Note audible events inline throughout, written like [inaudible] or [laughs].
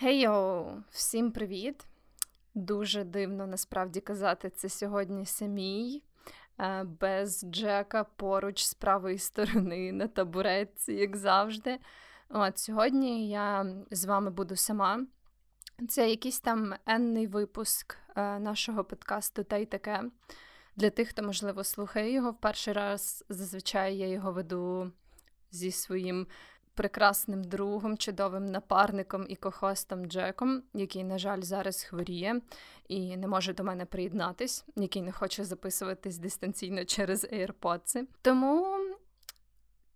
Гей-йоу! Всім привіт! Дуже дивно насправді казати це сьогодні самій, е, без Джека поруч з правої сторони на табуретці, як завжди. От Сьогодні я з вами буду сама. Це якийсь там енний випуск е, нашого подкасту та й таке. Для тих, хто, можливо, слухає його в перший раз, зазвичай я його веду зі своїм прекрасним другом, чудовим напарником і кохостом Джеком, який, на жаль, зараз хворіє і не може до мене приєднатись, який не хоче записуватись дистанційно через AirPods. Тому.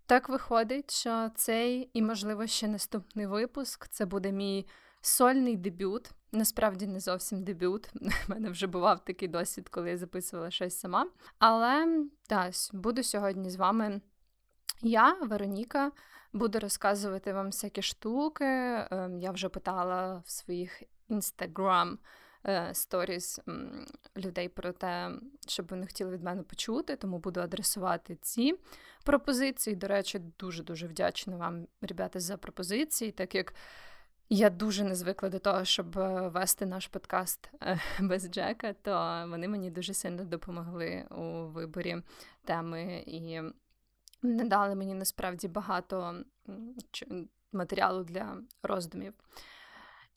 Так виходить, що цей і, можливо, ще наступний випуск це буде мій сольний дебют. Насправді не зовсім дебют. [laughs] У мене вже бував такий досвід, коли я записувала щось сама. Але так, буду сьогодні з вами я, Вероніка, буду розказувати вам всякі штуки. Ем, я вже питала в своїх інстаграм сторіс людей про те, щоб вони хотіли від мене почути, тому буду адресувати ці пропозиції. До речі, дуже-дуже вдячна вам, ребята, за пропозиції, так як. Я дуже не звикла до того, щоб е, вести наш подкаст е, [laughs] без Джека, то вони мені дуже сильно допомогли у виборі теми і не дали мені насправді багато матеріалу для роздумів.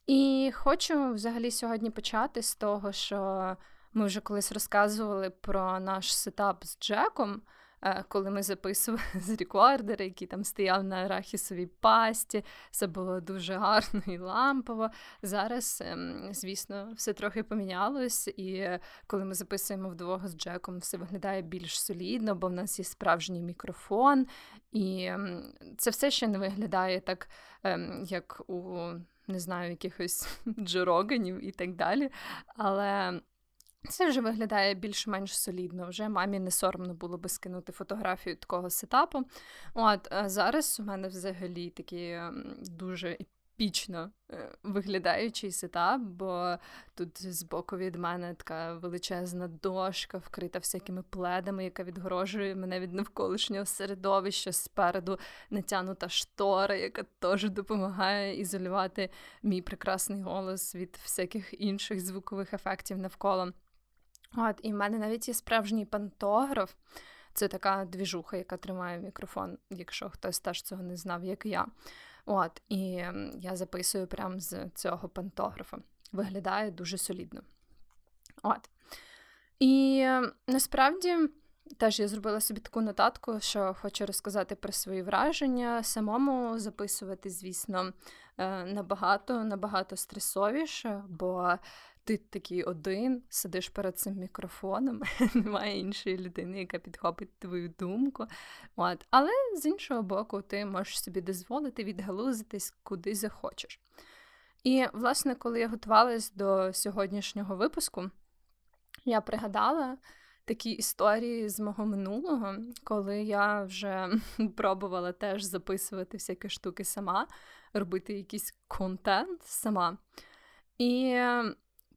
І хочу взагалі сьогодні почати з того, що ми вже колись розказували про наш сетап з Джеком. Е, коли ми записували з рекордера, який там стояв на арахісовій пасті, все було дуже гарно і лампово. Зараз, ем, звісно, все трохи помінялось, і коли ми записуємо вдвох з Джеком, все виглядає більш солідно, бо в нас є справжній мікрофон, і ем, це все ще не виглядає так, ем, як у не знаю, якихось [laughs] джороганів і так далі. Але це вже виглядає більш-менш солідно. Вже мамі не соромно було би скинути фотографію такого сетапу. От а зараз у мене взагалі такий ем, дуже епічно е, виглядаючий сетап, бо тут збоку від мене така величезна дошка, вкрита всякими пледами, яка відгрожує мене від навколишнього середовища. Спереду натянута штора, яка теж допомагає ізолювати мій прекрасний голос від всяких інших звукових ефектів навколо. От, І в мене навіть є справжній пантограф. Це така двіжуха, яка тримає мікрофон, якщо хтось теж цього не знав, як я. От, І я записую прямо з цього пантографа. Виглядає дуже солідно. От. І насправді теж я зробила собі таку нотатку, що хочу розказати про свої враження. Самому записувати, звісно, е, набагато набагато стресовіше, бо ти такий один, сидиш перед цим мікрофоном, [laughs] немає іншої людини, яка підхопить твою думку. От. Але з іншого боку, ти можеш собі дозволити відгалузитись куди захочеш. І, власне, коли я готувалась до сьогоднішнього випуску, я пригадала такі історії з мого минулого, коли я вже [laughs] пробувала теж записувати всякі штуки сама, робити якийсь контент сама. І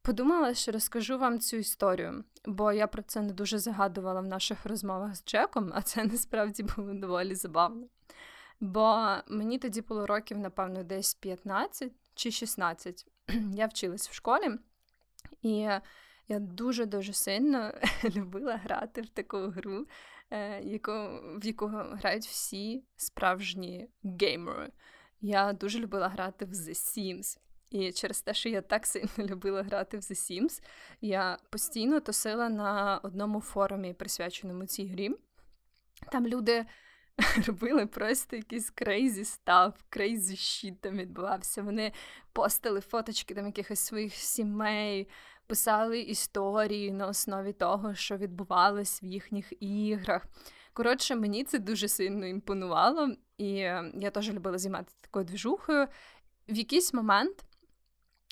Подумала, що розкажу вам цю історію, бо я про це не дуже загадувала в наших розмовах з Джеком, а це насправді було доволі забавно. Бо мені тоді було років, напевно, десь 15 чи 16. [clears throat] Я вчилась в школі, і я дуже-дуже сильно [laughs] любила грати в таку гру, е, яку, в яку грають всі справжні геймери. Я дуже любила грати в The Sims. І через те, що я так сильно [laughs] любила грати в The Sims, я постійно тусила на одному форумі, присвяченому цій грі. Там люди [laughs] робили просто якийсь crazy stuff, crazy shit там відбувався. Вони постили фоточки там якихось своїх сімей, писали історії на основі того, що відбувалось в їхніх іграх. Коротше, мені це дуже сильно імпонувало, і я теж любила займатися такою двіжухою. В якийсь момент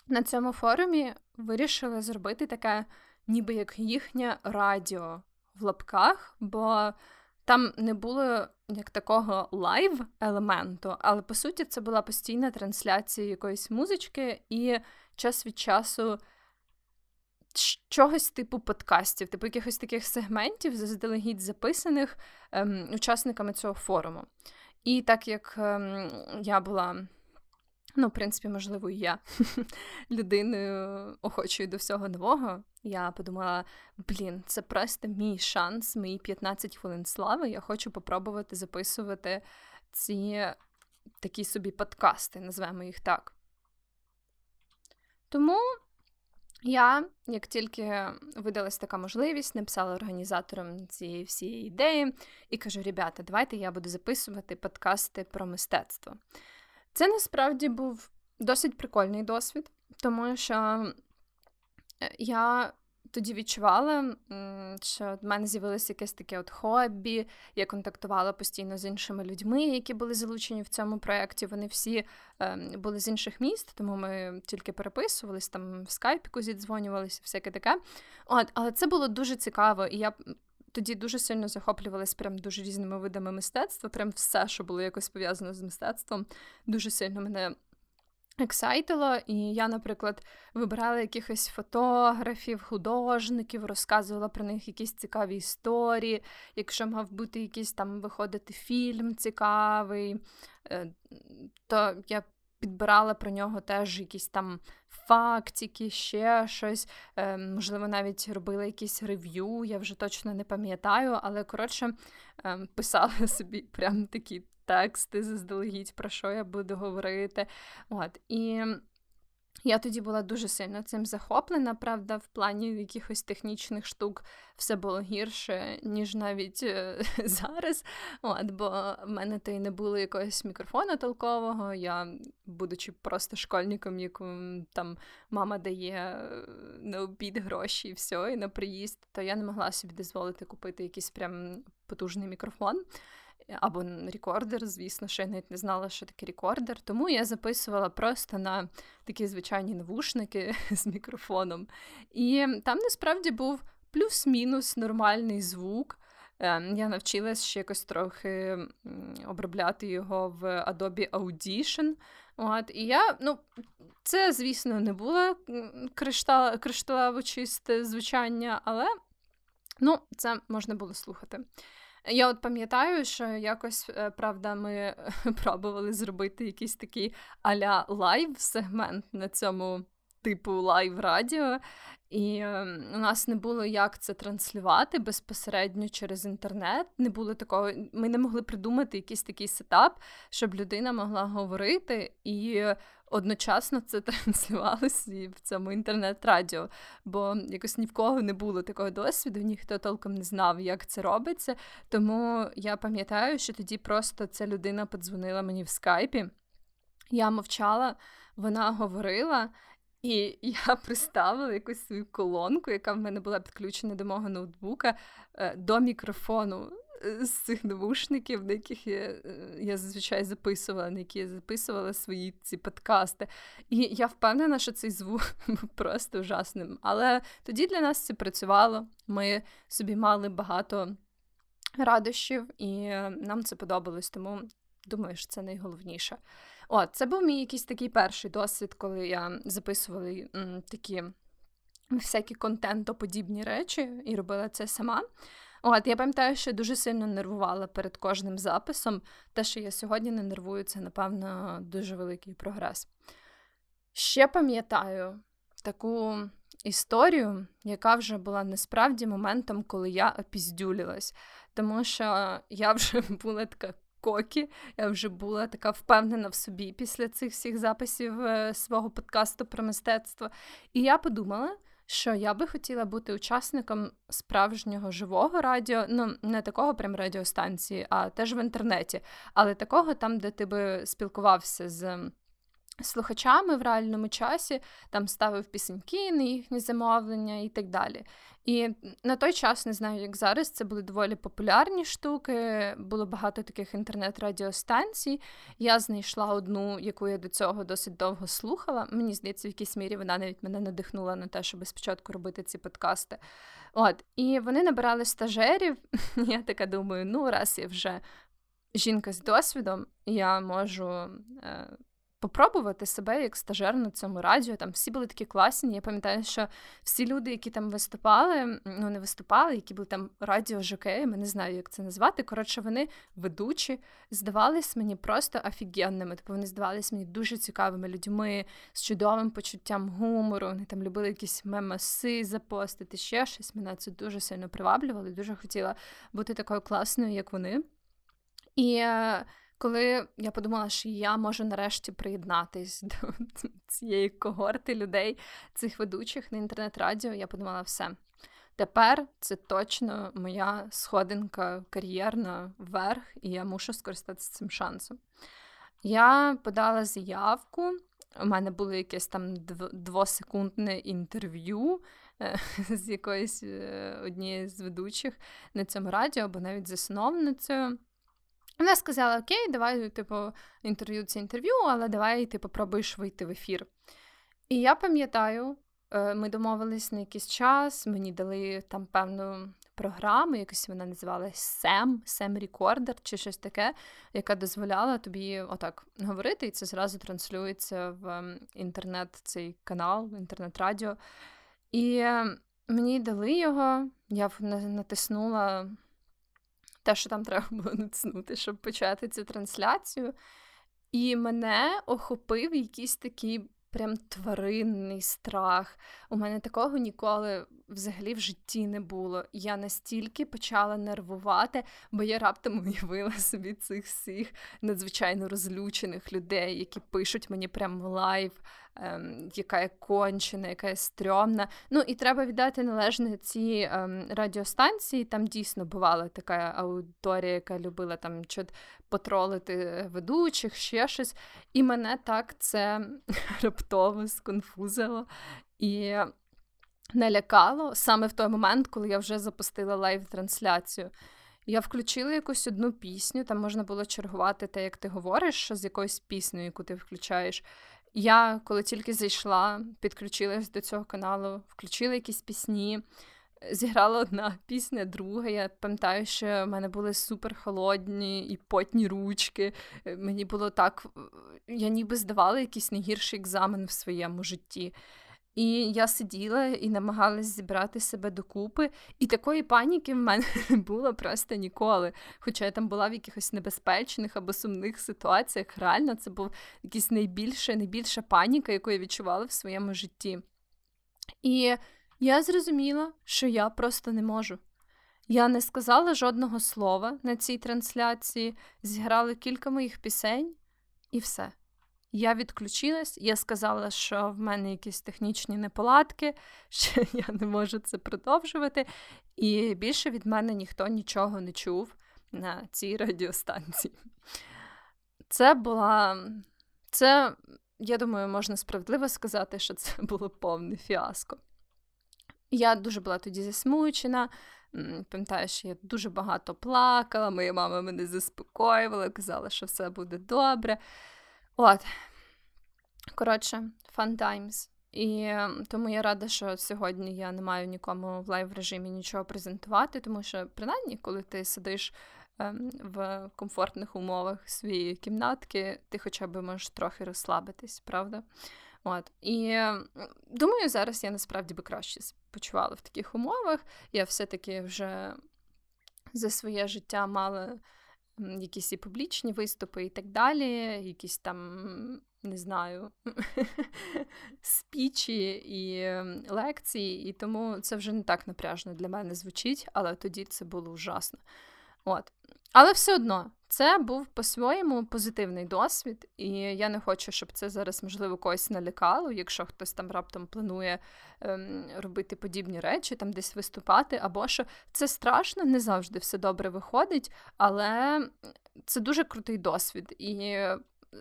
на цьому форумі вирішили зробити таке, ніби як їхнє радіо в лапках, бо там не було як такого live-елементу, але по суті це була постійна трансляція якоїсь музички і час від часу. Чогось типу подкастів, типу якихось таких сегментів, заздалегідь записаних ем, учасниками цього форуму. І так як ем, я була Ну, в принципі, можливо, і я [laughs] людиною охочою до всього нового. Я подумала: блін, це просто мій шанс, мої 15 хвилин слави. Я хочу попробувати записувати ці такі собі подкасти, назвемо їх так. Тому я, як тільки видалась така можливість, написала організаторам цієї всієї ідеї і кажу: ребята, давайте я буду записувати подкасти про мистецтво. Це насправді був досить прикольний досвід, тому що е, я тоді відчувала, що в мене з'явилося якесь таке от хобі. Я контактувала постійно з іншими людьми, які були залучені в цьому проєкті. Вони всі е, були з інших міст, тому ми тільки переписувались, там в скайпіку зідзвонювалися, всяке таке. От, Але це було дуже цікаво, і я. Тоді дуже сильно захоплювалась прям дуже різними видами мистецтва. Прям все, що було якось пов'язано з мистецтвом, дуже сильно мене ексайтило, і я, наприклад, вибирала якихось фотографів, художників, розказувала про них якісь цікаві історії. Якщо мав бути якийсь там виходити фільм цікавий, е, то я підбирала про нього теж якісь там фактики, ще щось. Е, можливо, навіть робила якісь рев'ю, я вже точно не пам'ятаю, але коротше е, писала [laughs] собі прям такі тексти заздалегідь, про що я буду говорити. От. І я тоді була дуже сильно цим захоплена, правда, в плані якихось технічних штук все було гірше, ніж навіть е, [laughs] зараз. От, Бо в мене то й не було якогось мікрофона толкового. Я, будучи просто школьником, якому там мама дає е, на обід гроші і все, і на приїзд, то я не могла собі дозволити купити якийсь прям потужний мікрофон або рекордер, звісно, що я навіть не знала, що таке рекордер. Тому я записувала просто на такі звичайні навушники [laughs] з мікрофоном. І там насправді був плюс-мінус нормальний звук. Ем, я навчилась ще якось трохи обробляти його в Adobe Audition. От, І я, ну, це, звісно, не було кришталево чисте звучання, але ну, це можна було слухати. Я от пам'ятаю, що якось е, правда ми [laughs] пробували зробити якийсь такий аля live-сегмент на цьому типу live-радіо. І е, у нас не було як це транслювати безпосередньо через інтернет. Не було такого. Ми не могли придумати якийсь такий setup, щоб людина могла говорити і одночасно це [laughs] транслювалося в цьому інтернет-радіо. Бо якось ні в кого не було такого досвіду, ніхто толком не знав, як це робиться. Тому я пам'ятаю, що тоді просто ця людина подзвонила мені в скайпі. Я мовчала, вона говорила. І [laughs] я приставила якусь свою колонку, яка в мене була підключена до мого ноутбука, е, до мікрофону з цих навушників, на яких я е, я зазвичай записувала, на які я записувала свої ці подкасти. І я впевнена, що цей звук [laughs] був просто ужасним. Але тоді для нас це працювало. Ми собі мали багато радощів, і нам це подобалось, тому думаю, що це найголовніше. От, це був мій якийсь такий перший досвід, коли я записувала м, такі всякі контентоподібні речі і робила це сама. От, я пам'ятаю, що дуже сильно нервувала перед кожним записом. Те, що я сьогодні не нервую, це, напевно, дуже великий прогрес. Ще пам'ятаю таку історію, яка вже була насправді моментом, коли я опіздюлилась. Тому що я вже [laughs] була така кокі, я вже була така впевнена в собі після цих всіх записів е, свого подкасту про мистецтво. І я подумала, що я би хотіла бути учасником справжнього живого радіо, ну не такого прям радіостанції, а теж в інтернеті, але такого там, де ти би спілкувався з. Слухачами в реальному часі там ставив пісеньки на їхні замовлення і так далі. І на той час, не знаю, як зараз, це були доволі популярні штуки, було багато таких інтернет-радіостанцій. Я знайшла одну, яку я до цього досить довго слухала. Мені здається, в якійсь мірі вона навіть мене надихнула на те, щоб спочатку робити ці подкасти. От, І вони набирали стажерів. [laughs] Я така думаю, ну, раз я вже жінка з досвідом, я можу. Е- попробувати себе як стажер на цьому радіо. Там всі були такі класні. Я пам'ятаю, що всі люди, які там виступали, ну не виступали, які були там радіожокеями, не знаю, як це назвати. Коротше, вони ведучі, здавались мені просто офігенними. Тобто вони здавались мені дуже цікавими людьми з чудовим почуттям гумору. Вони там любили якісь мемаси запостити, ще щось. Мене це дуже сильно приваблювало. Дуже хотіла бути такою класною, як вони. І е, коли я подумала, що я можу нарешті приєднатись до цієї когорти людей, цих ведучих на інтернет-радіо, я подумала, все. Тепер це точно моя сходинка кар'єрна вверх, і я мушу скористатися цим шансом. Я подала заявку, у мене було якесь там двосекундне інтерв'ю е, [laughs] з якоюсь е, однією з ведучих на цьому радіо, або навіть засновницею. Вона сказала: Окей, давай, типу, інтерв'ю це інтерв'ю, але давай ти попробуєш вийти в ефір. І я пам'ятаю, е, ми домовились на якийсь час, мені дали там певну програму, якось вона називалась SEM, SEM Recorder чи щось таке, яка дозволяла тобі отак говорити, і це зразу транслюється в інтернет, цей канал, інтернет-радіо. І е, мені дали його, я натиснула те, що там треба було натиснути, щоб почати цю трансляцію. І мене охопив якийсь такий прям тваринний страх. У мене такого ніколи взагалі в житті не було. Я настільки почала нервувати, бо я раптом [laughs] уявила собі цих всіх надзвичайно розлючених людей, які пишуть мені прям в лайв ем, яка є кончена, яка є стрьомна. Ну і треба віддати належне ці ем, радіостанції. Там дійсно бувала така аудиторія, яка любила там потролити ведучих, ще щось. І мене так це [laughs] раптово сконфузило і налякало саме в той момент, коли я вже запустила лайв-трансляцію. Я включила якусь одну пісню, там можна було чергувати те, як ти говориш, що з якоюсь піснею, яку ти включаєш. Я, коли тільки зайшла, підключилась до цього каналу, включила якісь пісні, зіграла одна [laughs] пісня, друга. Я пам'ятаю, що в мене були супер холодні і потні ручки. Мені було так, я ніби здавала якийсь найгірший екзамен в своєму житті. І я сиділа і намагалась зібрати себе докупи, і такої паніки в мене [laughs] не було просто ніколи. Хоча я там була в якихось небезпечних або сумних ситуаціях, реально це був якийсь найбільша, найбільша паніка, яку я відчувала в своєму житті. І я зрозуміла, що я просто не можу. Я не сказала жодного слова на цій трансляції, зіграли кілька моїх пісень, і все. Я відключилась, я сказала, що в мене якісь технічні неполадки, [laughs] що я не можу це продовжувати. І більше від мене ніхто нічого не чув на цій радіостанції. Це була. Це, я думаю, можна справедливо сказати, що це [laughs] було повне фіаско. Я дуже була тоді засмучена. Пам'ятаю, що я дуже багато плакала, моя мама мене заспокоювала, казала, що все буде добре. От. Коротше, fun times. І ем, тому я рада, що сьогодні я не маю нікому в live режимі нічого презентувати, тому що, принаймні, коли ти сидиш ем, в комфортних умовах своєї кімнатки, ти хоча б можеш трохи розслабитись, правда? От. І ем, думаю, зараз я насправді би краще почувала в таких умовах. Я все-таки вже за своє життя мала якісь і публічні виступи і так далі, якісь там, не знаю, [laughs] спічі і лекції, і тому це вже не так напряжно для мене звучить, але тоді це було ужасно. От. Але все одно це був по-своєму позитивний досвід, і я не хочу, щоб це зараз, можливо, когось налякало, якщо хтось там раптом планує ем, робити подібні речі, там десь виступати, або що це страшно, не завжди все добре виходить, але це дуже крутий досвід. І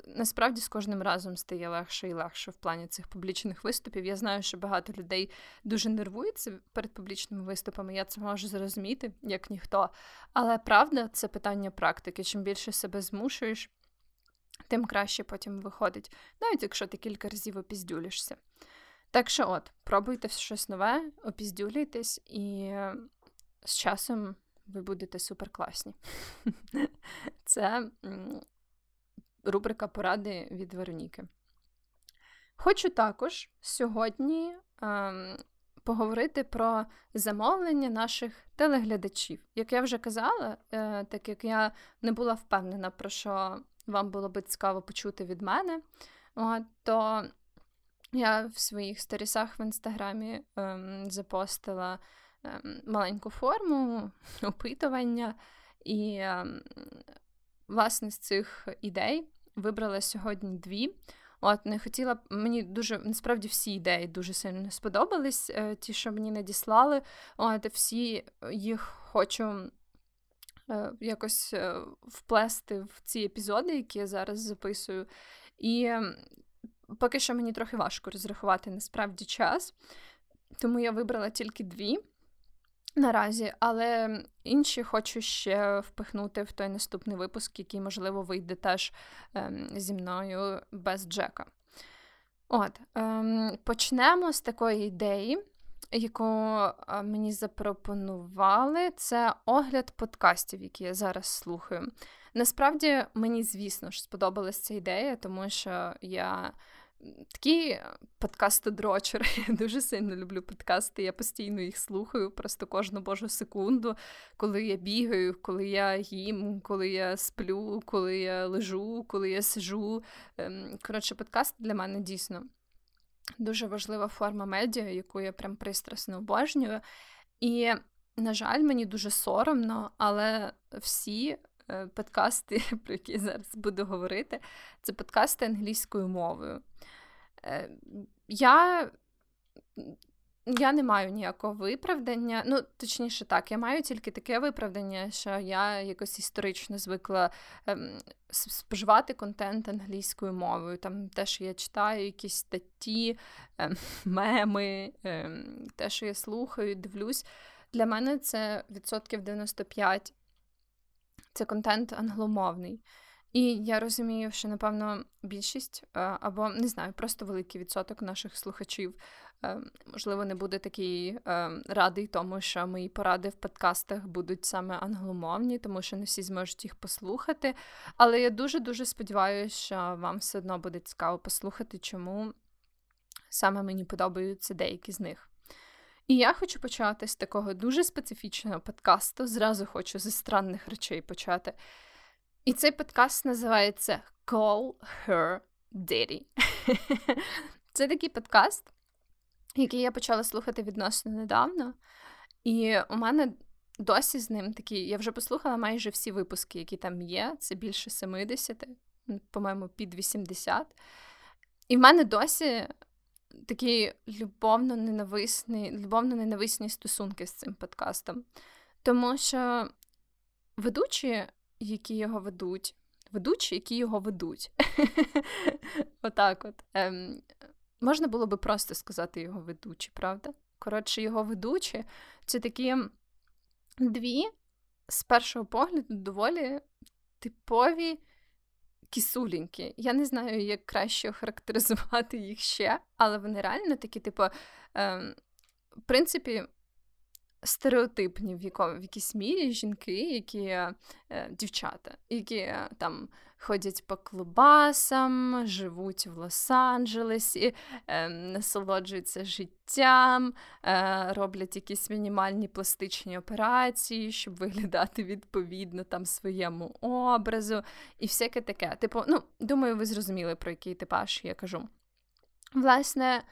насправді з кожним разом стає легше і легше в плані цих публічних виступів. Я знаю, що багато людей дуже нервуються перед публічними виступами. Я це можу зрозуміти, як ніхто. Але правда, це питання практики. Чим більше себе змушуєш, тим краще потім виходить, навіть якщо ти кілька разів опіздюлішся. Так що, от, пробуйте щось нове, опіздюлюйтесь, і з часом ви будете суперкласні. [laughs] Це рубрика поради від Вероніки. Хочу також сьогодні ем, поговорити про замовлення наших телеглядачів. Як я вже казала, е, так як я не була впевнена, про що вам було би цікаво почути від мене, от, то я в своїх сторісах в інстаграмі ем, запостила ем, маленьку форму [laughs] опитування, і, ем, власне, з цих ідей вибрала сьогодні дві. От, не хотіла мені дуже насправді всі ідеї дуже сильно сподобались, е, ті, що мені надіслали. От, всі їх хочу е, якось е, вплести в ці епізоди, які я зараз записую. І поки що мені трохи важко розрахувати насправді час, тому я вибрала тільки дві наразі, але інші хочу ще впихнути в той наступний випуск, який, можливо, вийде теж ем, зі мною без Джека. От, ем, почнемо з такої ідеї, яку е, мені запропонували. Це огляд подкастів, які я зараз слухаю. Насправді, мені, звісно ж, сподобалася ця ідея, тому що я Такі подкасти-дрочери. [laughs] Я дуже сильно люблю подкасти. Я постійно їх слухаю, просто кожну божу секунду, коли я бігаю, коли я їм, коли я сплю, коли я лежу, коли я сижу. Ем, коротше, подкаст для мене дійсно дуже важлива форма медіа, яку я прям пристрасно обожнюю. І, на жаль, мені дуже соромно, але всі. Е, подкасти, [laughs] про які я зараз буду говорити, це подкасти англійською мовою. Е, я я не маю ніякого виправдання. Ну, точніше, так, я маю тільки таке виправдання, що я якось історично звикла ем, споживати контент англійською мовою. Там те, що я читаю, якісь статті, ем, [laughs] меми, ем, те, що я слухаю, дивлюсь. Для мене це відсотків 95. Це контент англомовний. І я розумію, що, напевно, більшість е, або не знаю, просто великий відсоток наших слухачів, е, можливо, не буде такий е, радий тому, що мої поради в подкастах будуть саме англомовні, тому що не всі зможуть їх послухати. Але я дуже-дуже сподіваюся, що вам все одно буде цікаво послухати, чому саме мені подобаються деякі з них. І я хочу почати з такого дуже специфічного подкасту. Зразу хочу зі странних речей почати. І цей подкаст називається Call Her Daddy. [laughs] Це такий подкаст, який я почала слухати відносно недавно. І у мене досі з ним такі. Я вже послухала майже всі випуски, які там є. Це більше 70, по-моєму, під 80. І в мене досі такі любовно-ненависні любовно-ненависні стосунки з цим подкастом. Тому що ведучі які його ведуть. Ведучі, які його ведуть. [laughs] Отак от. Ем, Можна було би просто сказати його ведучі, правда? Коротше, його ведучі це такі дві, з першого погляду, доволі типові кісуліньки. Я не знаю, як краще охарактеризувати їх ще, але вони реально такі, типу, ем, в принципі, стереотипні в якому в якійсь мірі жінки, які е, дівчата, які е, там ходять по клубасам, живуть в Лос-Анджелесі, е, насолоджуються життям, е, роблять якісь мінімальні пластичні операції, щоб виглядати відповідно там своєму образу, і всяке таке. Типу, ну, думаю, ви зрозуміли, про який типаж я кажу. Власне.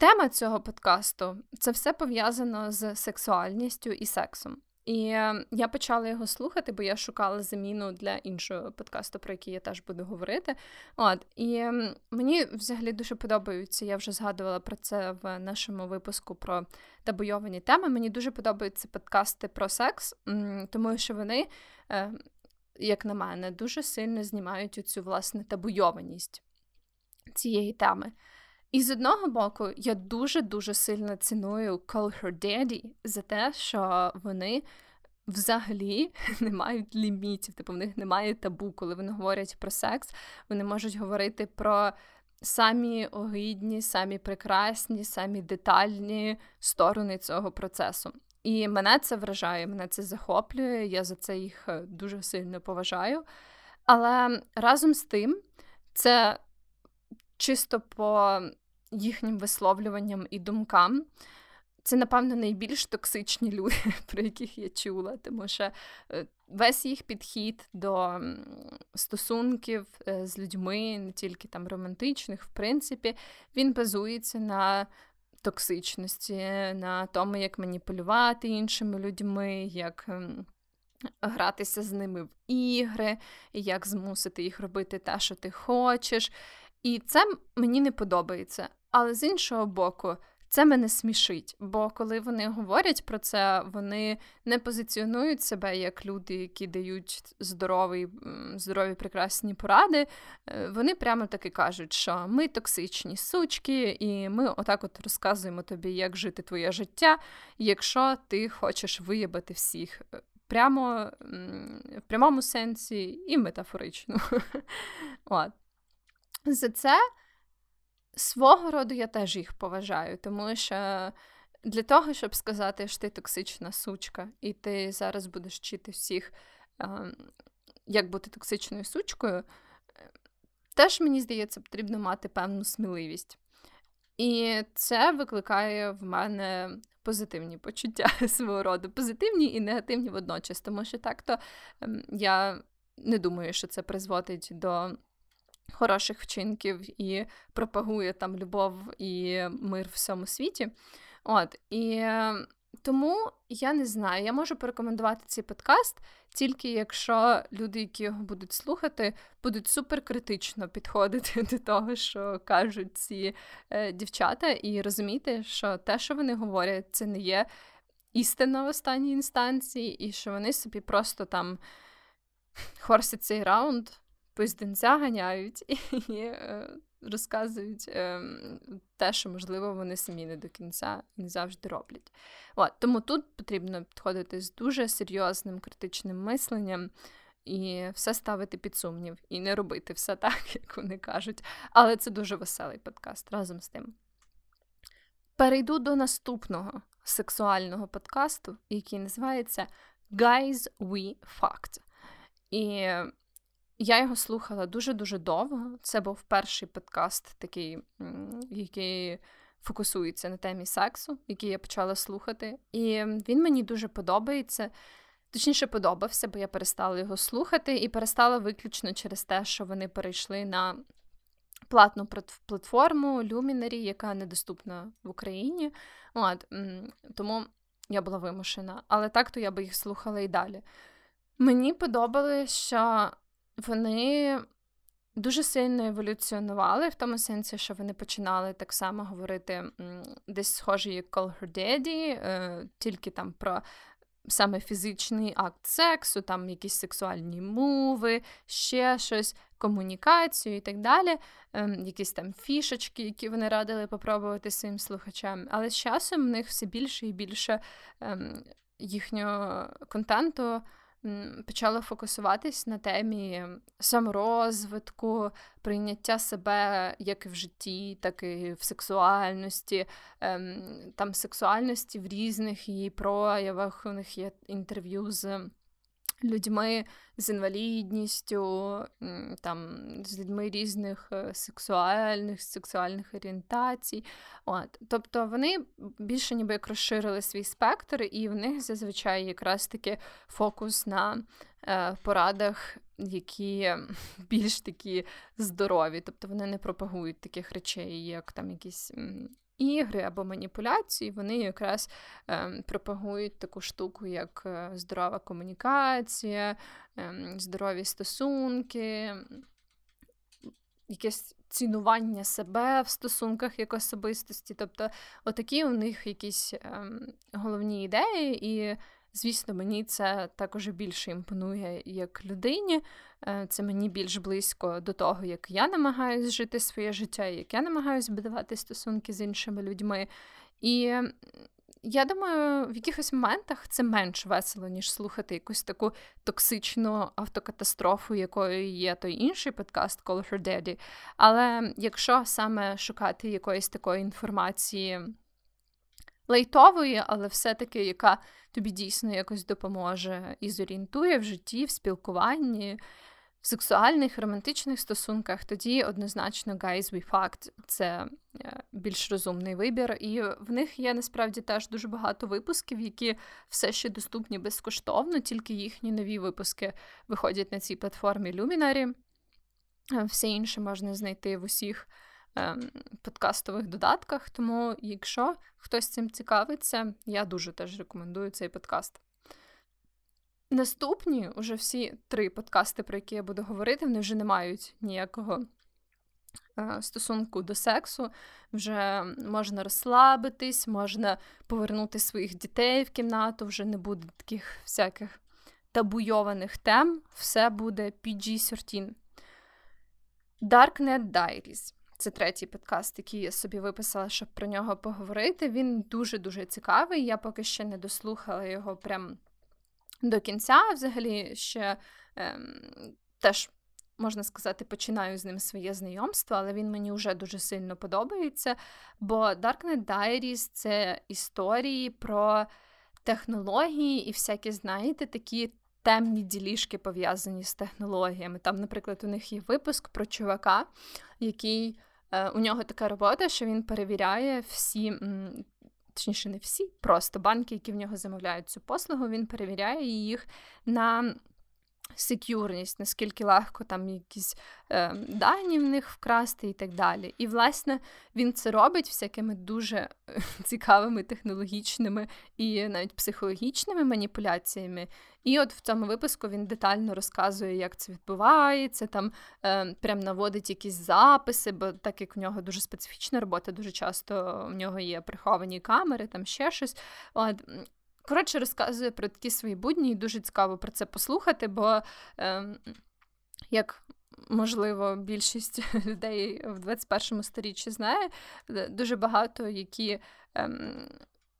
Тема цього подкасту це все пов'язано з сексуальністю і сексом. І е, я почала його слухати, бо я шукала заміну для іншого подкасту, про який я теж буду говорити. От і мені взагалі дуже подобаються. Я вже згадувала про це в нашому випуску про табуйовані теми. Мені дуже подобаються подкасти про секс, тому що вони, е, як на мене, дуже сильно знімають оцю власне табуйованість цієї теми. І з одного боку, я дуже-дуже сильно ціную Call Her Daddy за те, що вони взагалі [laughs] не мають лімітів, типу в них немає табу, коли вони говорять про секс, вони можуть говорити про самі огидні, самі прекрасні, самі детальні сторони цього процесу. І мене це вражає, мене це захоплює, я за це їх е, дуже сильно поважаю. Але разом з тим, це чисто по їхнім висловлюванням і думкам. Це, напевно, найбільш токсичні люди, [laughs] про яких я чула, тому що е, весь їх підхід до стосунків е, з людьми, не тільки там романтичних, в принципі, він базується на токсичності, на тому, як маніпулювати іншими людьми, як гратися з ними в ігри, як змусити їх робити те, що ти хочеш. І це мені не подобається. Але з іншого боку, це мене смішить, бо коли вони говорять про це, вони не позиціонують себе як люди, які дають здорові, здорові прекрасні поради. Е, вони прямо таки кажуть, що ми токсичні сучки, і ми отак от розказуємо тобі, як жити твоє життя, якщо ти хочеш виявити всіх. Е, прямо в прямому сенсі і метафорично. [laughs] За це свого роду я теж їх поважаю, тому що для того, щоб сказати, що ти токсична сучка, і ти зараз будеш вчити всіх, як бути токсичною сучкою, теж, мені здається, потрібно мати певну сміливість. І це викликає в мене позитивні почуття [laughs] свого роду, позитивні і негативні водночас, тому що так-то ем, я не думаю, що це призводить до хороших вчинків і пропагує там любов і мир в всьому світі. От, І тому я не знаю, я можу порекомендувати цей подкаст тільки якщо люди, які його будуть слухати, будуть суперкритично підходити [laughs] до того, що кажуть ці е, дівчата, і розуміти, що те, що вони говорять, це не є істина в останній інстанції, і що вони собі просто там [laughs] хорсять цей раунд, пизденця ганяють [laughs] і е, розказують е, те, що, можливо, вони самі не до кінця не завжди роблять. От, Тому тут потрібно підходити з дуже серйозним критичним мисленням. І все ставити під сумнів, і не робити все [laughs] так, як вони кажуть. Але це дуже веселий подкаст разом з тим. Перейду до наступного сексуального подкасту, який називається Guys We Fucked. І я його слухала дуже-дуже довго. Це був перший подкаст, такий, який фокусується на темі сексу, який я почала слухати. І він мені дуже подобається. Точніше, подобався, бо я перестала його слухати і перестала виключно через те, що вони перейшли на платну платформу Luminary, яка недоступна в Україні. От, Тому я була вимушена. Але так то я би їх слухала і далі. Мені подобалося, що вони дуже сильно еволюціонували в тому сенсі, що вони починали так само говорити десь схожі, як Call Her Daddy, е, тільки там про. Саме фізичний акт сексу, там якісь сексуальні мови, ще щось, комунікацію і так далі, ем, якісь там фішечки, які вони радили попробувати своїм слухачам. Але з часом в них все більше і більше ем, їхнього контенту почала фокусуватись на темі саморозвитку, прийняття себе як і в житті, так і в сексуальності, ем, там сексуальності в різних її проявах. У них є інтерв'ю з людьми з інвалідністю, там, з людьми різних е, сексуальних, сексуальних орієнтацій. От. Тобто вони більше ніби як розширили свій спектр, і в них зазвичай якраз таки фокус на е, порадах. Які [laughs] більш такі здорові, тобто вони не пропагують таких речей, як там якісь ігри або маніпуляції, вони якраз е, пропагують таку штуку, як е, здорова комунікація, е, здорові стосунки, якесь цінування себе в стосунках як особистості. Тобто, отакі у них якісь е, головні ідеї. і Звісно, мені це також більше імпонує як людині. Е, це мені більш близько до того, як я намагаюся жити своє життя, як я намагаюся будувати стосунки з іншими людьми. І я думаю, в якихось моментах це менш весело, ніж слухати якусь таку токсичну автокатастрофу, якою є той інший подкаст Call Her Daddy. Але якщо саме шукати якоїсь такої інформації лейтової, але все-таки яка тобі дійсно якось допоможе і зорієнтує в житті, в спілкуванні, в сексуальних романтичних стосунках, тоді однозначно Guys We Fucked — це е, більш розумний вибір. І в них є насправді теж дуже багато випусків, які все ще доступні безкоштовно, тільки їхні нові випуски виходять на цій платформі Luminary. Е, все інше можна знайти в усіх подкастових додатках. Тому, якщо хтось цим цікавиться, я дуже теж рекомендую цей подкаст. Наступні уже всі три подкасти, про які я буду говорити, вони вже не мають ніякого е, стосунку до сексу. Вже можна розслабитись, можна повернути своїх дітей в кімнату, вже не буде таких всяких табуйованих тем. Все буде PG-13. Darknet Diaries. Це третій подкаст, який я собі виписала, щоб про нього поговорити. Він дуже-дуже цікавий. Я поки ще не дослухала його прям до кінця. Взагалі ще ем, теж. Можна сказати, починаю з ним своє знайомство, але він мені вже дуже сильно подобається. Бо Darknet Diaries — це історії про технології і всякі, знаєте, такі темні ділішки пов'язані з технологіями. Там, наприклад, у них є випуск про чувака, який у нього така робота, що він перевіряє всі. Точніше, не всі, просто банки, які в нього замовляють цю послугу, він перевіряє їх на секюрність, наскільки легко там якісь е, дані в них вкрасти і так далі. І, власне, він це робить всякими дуже [laughs] цікавими технологічними і навіть психологічними маніпуляціями. І от в цьому випуску він детально розказує, як це відбувається, там е, прям наводить якісь записи, бо так як в нього дуже специфічна робота, дуже часто в нього є приховані камери, там ще щось. От, Коротше, розказує про такі свої будні, і дуже цікаво про це послухати, бо е, як. Можливо, більшість [laughs] людей в 21 сторіччі знає е, дуже багато які ем,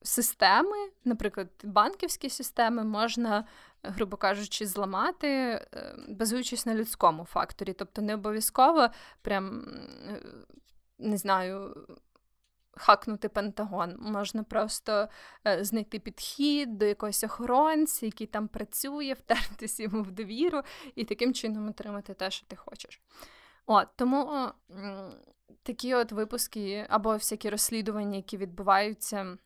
системи, наприклад, банківські системи, можна, грубо кажучи, зламати, е, базуючись на людському факторі. Тобто не обов'язково прям е, не знаю хакнути Пентагон. Можна просто е, знайти підхід до якогось охоронця, який там працює, [laughs] втертись йому в довіру і таким чином отримати те, що ти хочеш. От, Тому такі от випуски або всякі розслідування, які відбуваються.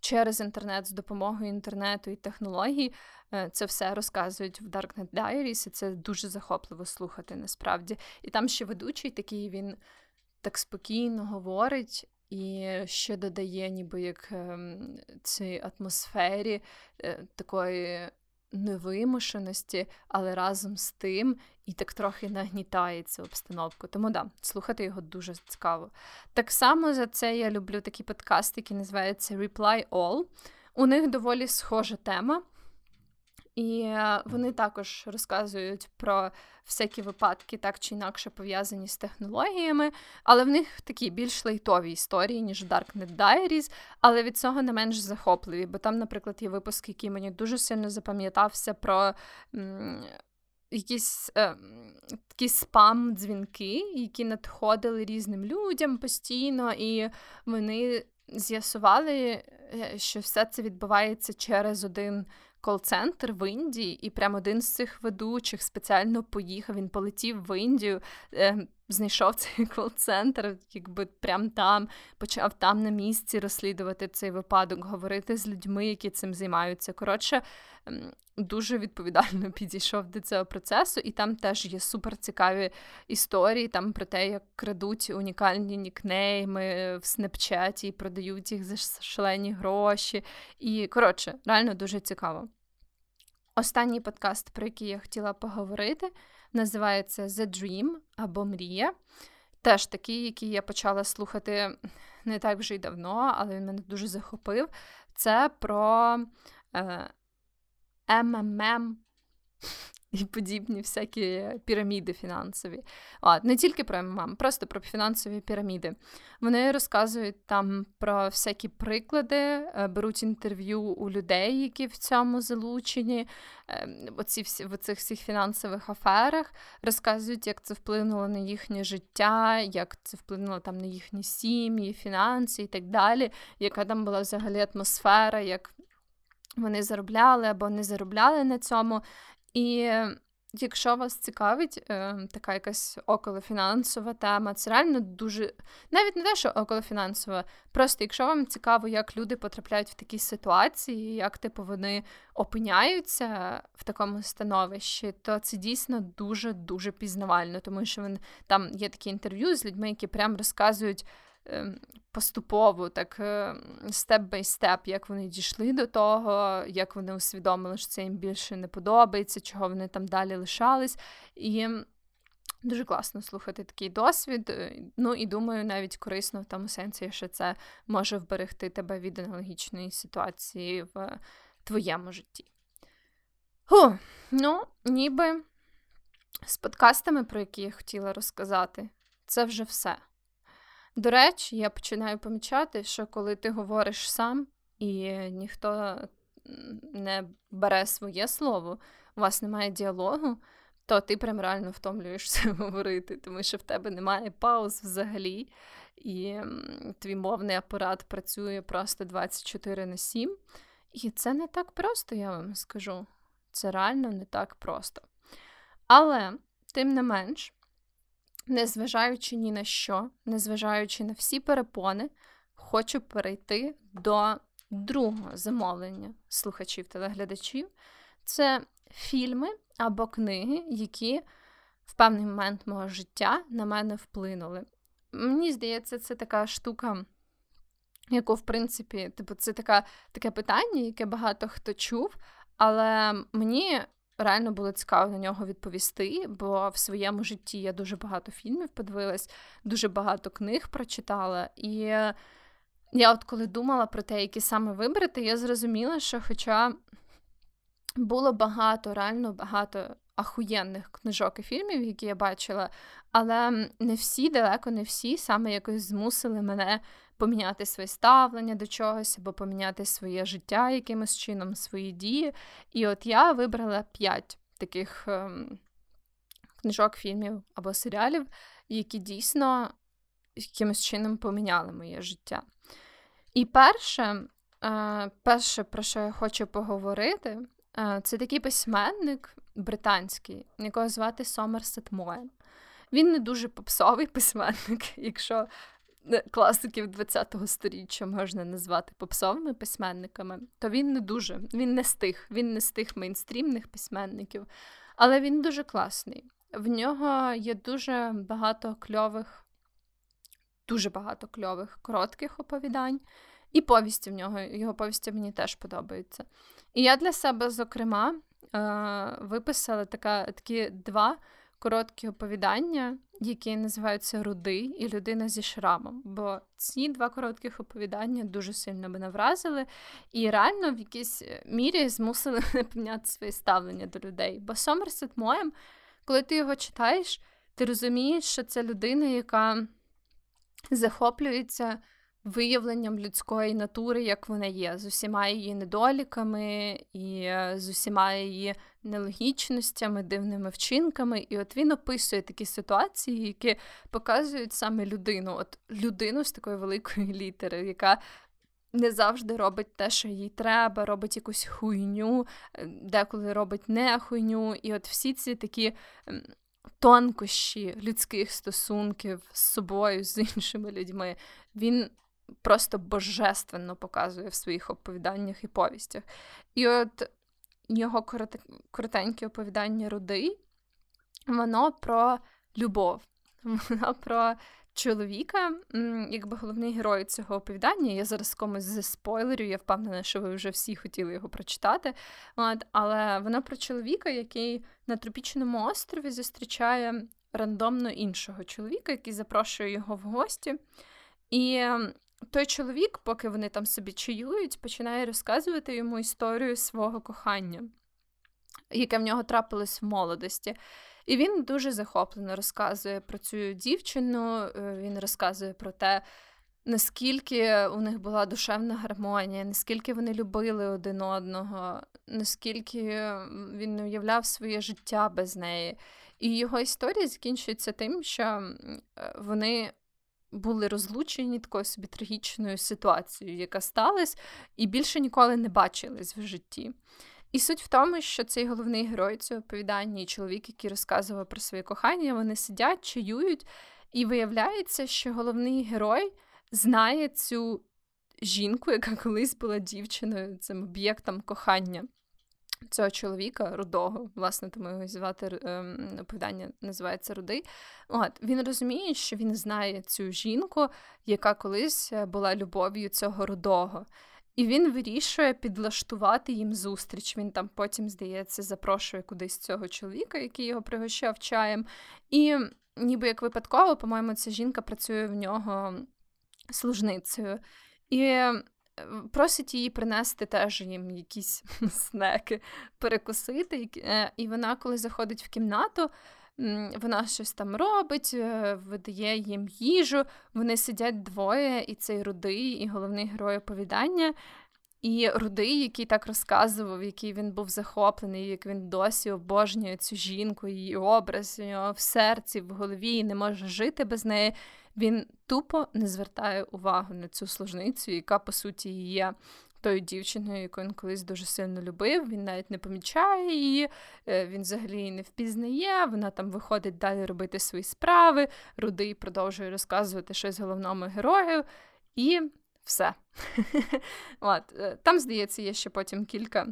Через інтернет з допомогою інтернету і технологій е, це все розказують в Darknet Diaries, і це дуже захопливо слухати насправді. І там ще ведучий такий він так спокійно говорить і ще додає, ніби як ем, цій атмосфері е, такої невимушеності, але разом з тим і так трохи нагнітає цю обстановку. Тому да, слухати його дуже цікаво. Так само за це я люблю такий подкаст, який називається Reply All. У них доволі схожа тема. І е, вони також розказують про всякі випадки, так чи інакше пов'язані з технологіями, але в них такі більш лейтові історії, ніж Darknet Diaries, але від цього не менш захопливі. Бо там, наприклад, є випуск, який мені дуже сильно запам'ятався про. М- Якісь е, такі спам-дзвінки, які надходили різним людям постійно, і вони з'ясували, е, що все це відбувається через один кол-центр в Індії, і прямо один з цих ведучих спеціально поїхав. Він полетів в Індію, е, знайшов цей кол-центр, якби прям там, почав там на місці розслідувати цей випадок, говорити з людьми, які цим займаються. Коротше, дуже відповідально [laughs] підійшов до цього процесу, і там теж є супер цікаві історії там про те, як крадуть унікальні нікнейми в Снепчаті і продають їх за шалені гроші. І коротше, реально дуже цікаво. Останній подкаст, про який я хотіла поговорити, називається The Dream або Мрія. Теж такий, який я почала слухати не так вже й давно, але він мене дуже захопив. Це про е, МММ [laughs] і подібні всякі піраміди фінансові. А, Не тільки про МММ, просто про фінансові піраміди. Вони розказують там про всякі приклади, е, беруть інтерв'ю у людей, які в цьому залучені, е, оці в цих всіх фінансових аферах, розказують, як це вплинуло на їхнє життя, як це вплинуло там на їхні сім'ї, фінанси і так далі, яка там була взагалі атмосфера, як вони заробляли або не заробляли на цьому. І якщо вас цікавить е, така якась околофінансова тема, це реально дуже навіть не те, що околофінансова, просто якщо вам цікаво, як люди потрапляють в такі ситуації, як типу вони опиняються в такому становищі, то це дійсно дуже дуже пізнавально, тому що вони там є такі інтерв'ю з людьми, які прям розказують. Ем, поступово, так степ бай степ, як вони дійшли до того, як вони усвідомили, що це їм більше не подобається, чого вони там далі лишались. І дуже класно слухати такий досвід. Е, ну і думаю, навіть корисно в тому сенсі, що це може вберегти тебе від аналогічної ситуації в твоєму житті. Ху, Ну, ніби з подкастами, про які я хотіла розказати, це вже все. До речі, я починаю помічати, що коли ти говориш сам і ніхто не бере своє слово, у вас немає діалогу, то ти прям реально втомлюєшся [laughs] говорити, тому що в тебе немає пауз взагалі, і твій мовний апарат працює просто 24 на 7. І це не так просто, я вам скажу. Це реально не так просто. Але, тим не менш, незважаючи ні на що, незважаючи на всі перепони, хочу перейти до другого замовлення слухачів телеглядачів. Це фільми або книги, які в певний момент мого життя на мене вплинули. Мені здається, це така штука, яку, в принципі, типу, це така, таке питання, яке багато хто чув, але мені реально було цікаво на нього відповісти, бо в своєму житті я дуже багато фільмів подивилась, дуже багато книг прочитала. І я, от коли думала про те, які саме вибрати, я зрозуміла, що, хоча було багато, реально багато ахуєнних книжок і фільмів, які я бачила, але не всі, далеко не всі саме якось змусили мене поміняти своє ставлення до чогось, або поміняти своє життя якимось чином, свої дії. І от я вибрала п'ять таких ем, книжок, фільмів або серіалів, які дійсно якимось чином поміняли моє життя. І перше, е, перше, про що я хочу поговорити, е, це такий письменник британський, якого звати Сомерсет Моен. Він не дуже попсовий [laughs] письменник, якщо класиків ХХ століття можна назвати попсовими письменниками, то він не дуже, він не з тих, він не з тих мейнстрімних письменників, але він дуже класний. В нього є дуже багато кльових, дуже багато кльових коротких оповідань, і повісті в нього, його повісті мені теж подобаються. І я для себе, зокрема, е, виписала така, такі два короткі оповідання, які називаються Рудий і Людина зі шрамом. Бо ці два коротких оповідання дуже сильно мене вразили і реально в якійсь е, мірі змусили [laughs] мене поміняти своє ставлення до людей. Бо Сомерсет Моєм, коли ти його читаєш, ти розумієш, що це людина, яка захоплюється виявленням людської натури, як вона є, з усіма її недоліками і е, з усіма її нелогічностями, дивними вчинками. І от він описує такі ситуації, які показують саме людину, от людину з такої великої [laughs] літери, яка. Не завжди робить те, що їй треба, робить якусь хуйню, е, деколи робить не хуйню. І от всі ці такі тонкощі людських стосунків з собою, з [laughs] іншими людьми, він просто божественно показує в своїх оповіданнях і повістях. І от його коротеньке оповідання Руди, воно про любов, [laughs] воно про чоловіка, якби головний герой цього оповідання. Я зараз комусь зі спойлерю, я впевнена, що ви вже всі хотіли його прочитати. От, Але воно про чоловіка, який на тропічному острові зустрічає рандомно іншого чоловіка, який запрошує його в гості. І той чоловік, поки вони там собі чаюють, починає розказувати йому історію свого кохання, яке в нього трапилось в молодості. І він дуже захоплено розказує про цю дівчину, е, він розказує про те, наскільки у них була душевна гармонія, наскільки вони любили один одного, наскільки він не уявляв своє життя без неї. І його історія закінчується тим, що е, вони були розлучені такою собі трагічною ситуацією, яка сталася, і більше ніколи не бачились в житті. І суть в тому, що цей головний герой цього оповідання і чоловік, який розказував про своє кохання, вони сидять, чаюють, і виявляється, що головний герой знає цю жінку, яка колись була дівчиною, цим об'єктом кохання цього чоловіка рудого, власне, тому його звати ем, оповідання називається Рудий. От він розуміє, що він знає цю жінку, яка колись е, була любов'ю цього рудого. І він вирішує підлаштувати їм зустріч. Він там потім, здається, запрошує кудись цього чоловіка, який його пригощав чаєм. І ніби як випадково, по-моєму, ця жінка працює в нього служницею. І просить її принести теж їм якісь [laughs] снеки, перекусити. Е, і вона, коли заходить в кімнату, вона щось там робить, е, видає їм їжу. Вони сидять двоє, і цей рудий, і головний герой оповідання. І рудий, який так розказував, який він був захоплений, як він досі обожнює цю жінку, її образ у нього в серці, в голові, і не може жити без неї. Він тупо не звертає увагу на цю служницю, яка, по суті, є тою дівчиною, яку він колись дуже сильно любив. Він навіть не помічає її, е, він взагалі її не впізнає. Вона там виходить далі робити свої справи. Рудий продовжує розказувати щось головному герою, і все. [laughs] От. Е, там, здається, є ще потім кілька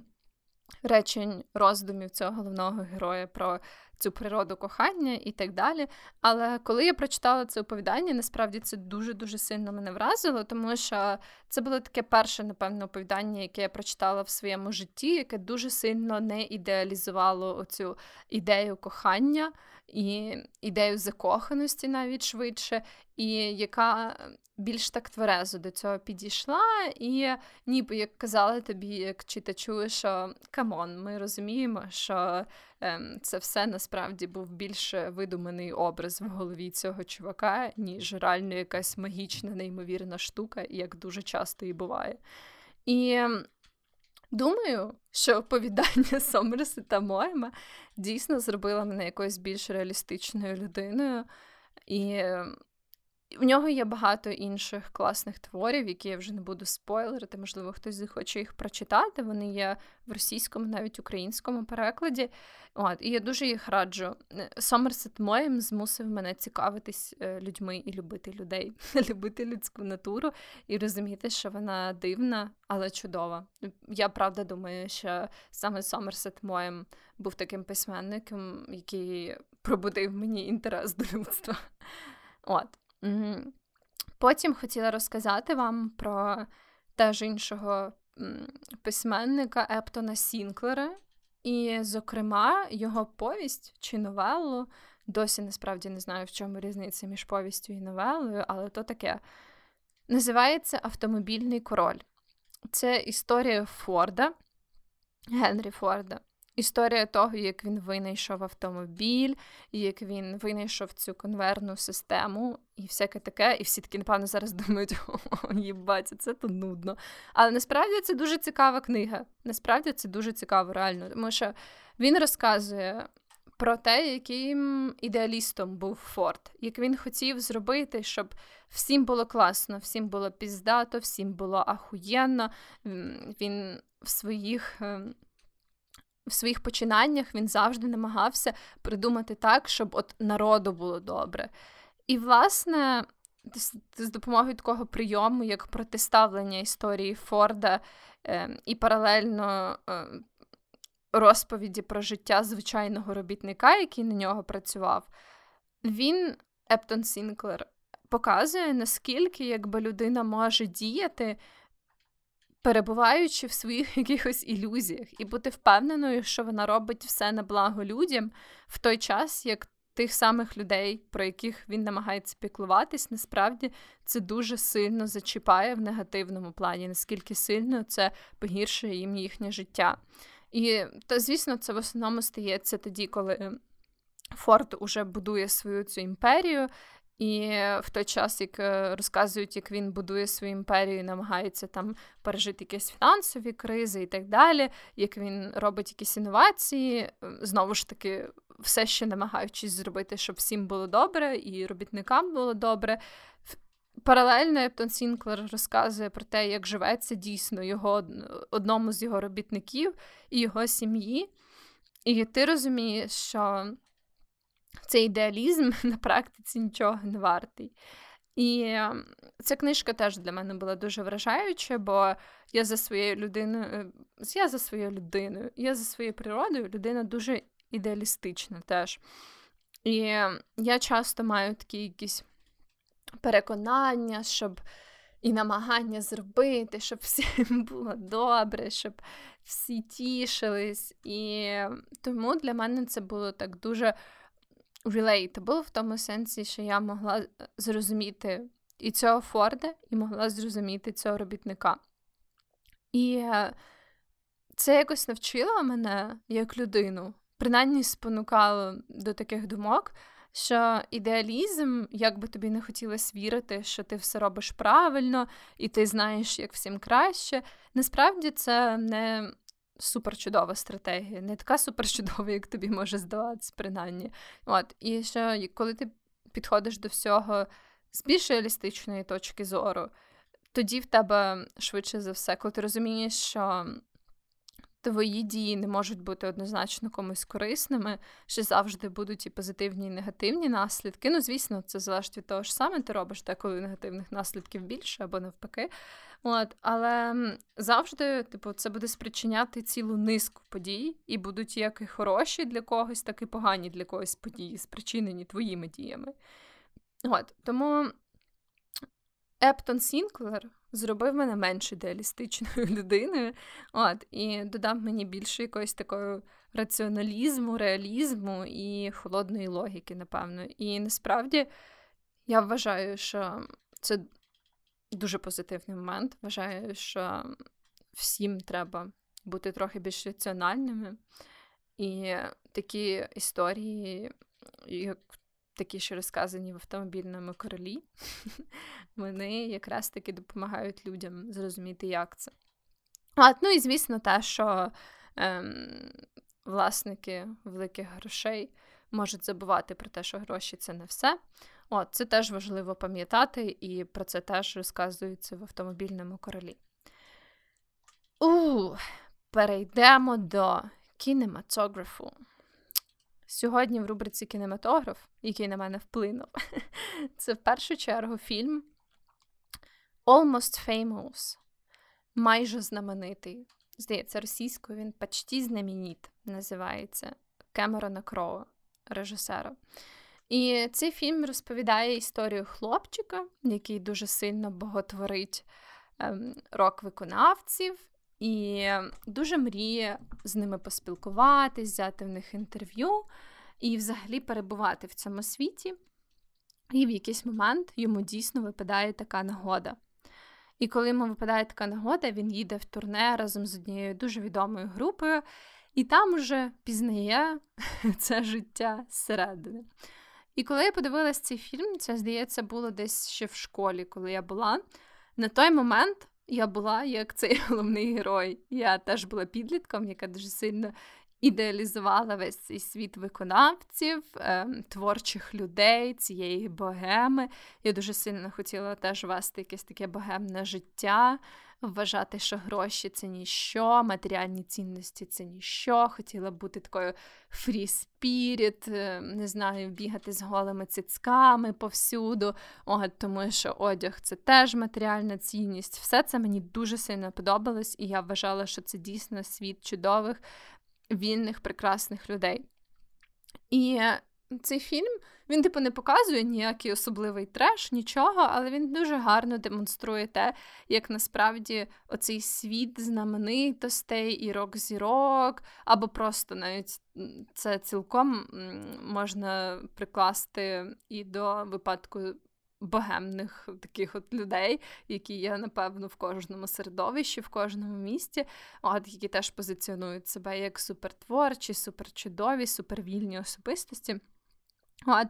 речень роздумів цього головного героя про цю природу кохання і так далі. Але коли я прочитала це оповідання, насправді це дуже-дуже сильно мене вразило, тому що це було таке перше, напевно, оповідання, яке я прочитала в своєму житті, яке дуже сильно не ідеалізувало оцю ідею кохання і ідею закоханості навіть швидше, і яка більш так тверезо до цього підійшла, і ніби як казала тобі, як читачу, що come on, ми розуміємо, що ем, це все насправді був більш видуманий образ в голові цього чувака, ніж реально якась магічна, неймовірна штука, як дуже часто і буває. І ем, думаю, що оповідання [laughs] Сомерса та Моема дійсно зробило мене якоюсь більш реалістичною людиною. І в нього є багато інших класних творів, які я вже не буду спойлерити, можливо, хтось захоче їх прочитати. Вони є в російському, навіть українському перекладі. От, І я дуже їх раджу. Сомерсет Моєм змусив мене цікавитись е, людьми і любити людей, [laughs] любити людську натуру і розуміти, що вона дивна, але чудова. Я правда думаю, що саме Сомерсет Моєм був таким письменником, який пробудив мені інтерес до людства. От. Потім хотіла розказати вам про теж іншого письменника Ептона Сінклера, і, зокрема, його повість чи новелу. Досі насправді не знаю, в чому різниця між повістю і новелою, але то таке. Називається Автомобільний король. Це історія Форда, Генрі Форда. Історія того, як він винайшов автомобіль, як він винайшов цю конверну систему і всяке таке. І всі такі, напевно, зараз [laughs] думають, о, їбать, це то нудно. Але насправді це дуже цікава книга. Насправді це дуже цікаво, реально. Тому що він розказує про те, яким ідеалістом був Форд, як він хотів зробити, щоб всім було класно, всім було піздато, всім було ахуєнно. Він в своїх. В своїх починаннях він завжди намагався придумати так, щоб от народу було добре. І, власне, з допомогою такого прийому, як протиставлення історії Форда е, і паралельно е, розповіді про життя звичайного робітника, який на нього працював, він, Ептон Сінклер, показує, наскільки якби людина може діяти перебуваючи в своїх [laughs] якихось ілюзіях, і бути впевненою, що вона робить все на благо людям в той час, як тих самих людей, про яких він намагається піклуватись, насправді це дуже сильно зачіпає в негативному плані, наскільки сильно це погіршує їм їхнє життя. І та, звісно, це в основному стається тоді, коли Форд уже будує свою цю імперію, і в той час, як е, розказують, як він будує свою імперію, намагається там пережити якісь фінансові кризи і так далі, як він робить якісь інновації, е, знову ж таки, все ще намагаючись зробити, щоб всім було добре, і робітникам було добре. Паралельно Ептон Сінклер розказує про те, як живеться дійсно його одному з його робітників і його сім'ї. І ти розумієш, що цей ідеалізм [laughs] на практиці нічого не вартий. І ем, ця книжка теж для мене була дуже вражаюча, бо я за своєю людиною, е, я за своєю людиною, я за своєю природою людина дуже ідеалістична теж. І я часто маю такі якісь переконання, щоб і намагання зробити, щоб всім [laughs] було добре, щоб всі тішились. І тому для мене це було так дуже relatable в тому сенсі, що я могла зрозуміти і цього Форда, і могла зрозуміти цього робітника. І е, це якось навчило мене як людину, принаймні спонукало до таких думок, що ідеалізм, як би тобі не хотілося вірити, що ти все робиш правильно і ти знаєш, як всім краще, насправді це не суперчудова стратегія, не така суперчудова, як тобі може здаватися, принаймні. От, І що коли ти підходиш до всього з більш реалістичної точки зору, тоді в тебе швидше за все, коли ти розумієш, що твої дії не можуть бути однозначно комусь корисними, що завжди будуть і позитивні, і негативні наслідки. Ну, звісно, це залежить від того, що саме ти робиш, так коли негативних наслідків більше або навпаки. От, Але завжди, типу, це буде спричиняти цілу низку подій, і будуть як і хороші для когось, так і погані для когось події, спричинені твоїми діями. От, Тому Ептон Сінклер зробив мене менш ідеалістичною [laughs] людиною, от, і додав мені більше якоїсь такої раціоналізму, реалізму і холодної логіки, напевно. І насправді я вважаю, що це дуже позитивний момент. Вважаю, що всім треба бути трохи більш раціональними. І такі історії, як такі, що розказані в автомобільному королі, [laughs] вони якраз таки допомагають людям зрозуміти, як це. А, Ну і звісно, те, що ем, власники великих грошей можуть забувати про те, що гроші це не все. От, Це теж важливо пам'ятати, і про це теж розказується в автомобільному королі. У, перейдемо до кінематографу. Сьогодні в рубриці кінематограф, який на мене вплинув, [laughs] це в першу чергу фільм Almost Famous, майже знаменитий. Здається, російською він почти знаменіт називається Кемерона Кроу, режисера. І цей фільм розповідає історію хлопчика, який дуже сильно боготворить ем, рок-виконавців, і дуже мріє з ними поспілкуватись, взяти в них інтерв'ю і взагалі перебувати в цьому світі. І в якийсь момент йому дійсно випадає така нагода. І коли йому випадає така нагода, він їде в турне разом з однією дуже відомою групою, і там уже пізнає [laughs] це життя зсередини. І коли я подивилась цей фільм, це, здається, було десь ще в школі, коли я була. На той момент я була як цей [laughs] головний герой. Я теж була підлітком, яка дуже сильно ідеалізувала весь цей світ виконавців, е, творчих людей, цієї богеми. Я дуже сильно хотіла теж вести якесь таке богемне життя вважати, що гроші це ніщо, матеріальні цінності це ніщо. Хотіла бути такою free spirit, е, не знаю, бігати з голими цицьками повсюду, О, тому що одяг це теж матеріальна цінність. Все це мені дуже сильно подобалось, і я вважала, що це дійсно світ чудових, вільних, прекрасних людей. І цей фільм. Він, типу, не показує ніякий особливий треш, нічого, але він дуже гарно демонструє те, як насправді оцей світ знаменитостей і рок-зірок, або просто навіть це цілком можна прикласти і до випадку. Богемних таких от людей, які є, напевно, в кожному середовищі, в кожному місті, от які теж позиціонують себе як супертворчі, суперчудові, супервільні особистості. От.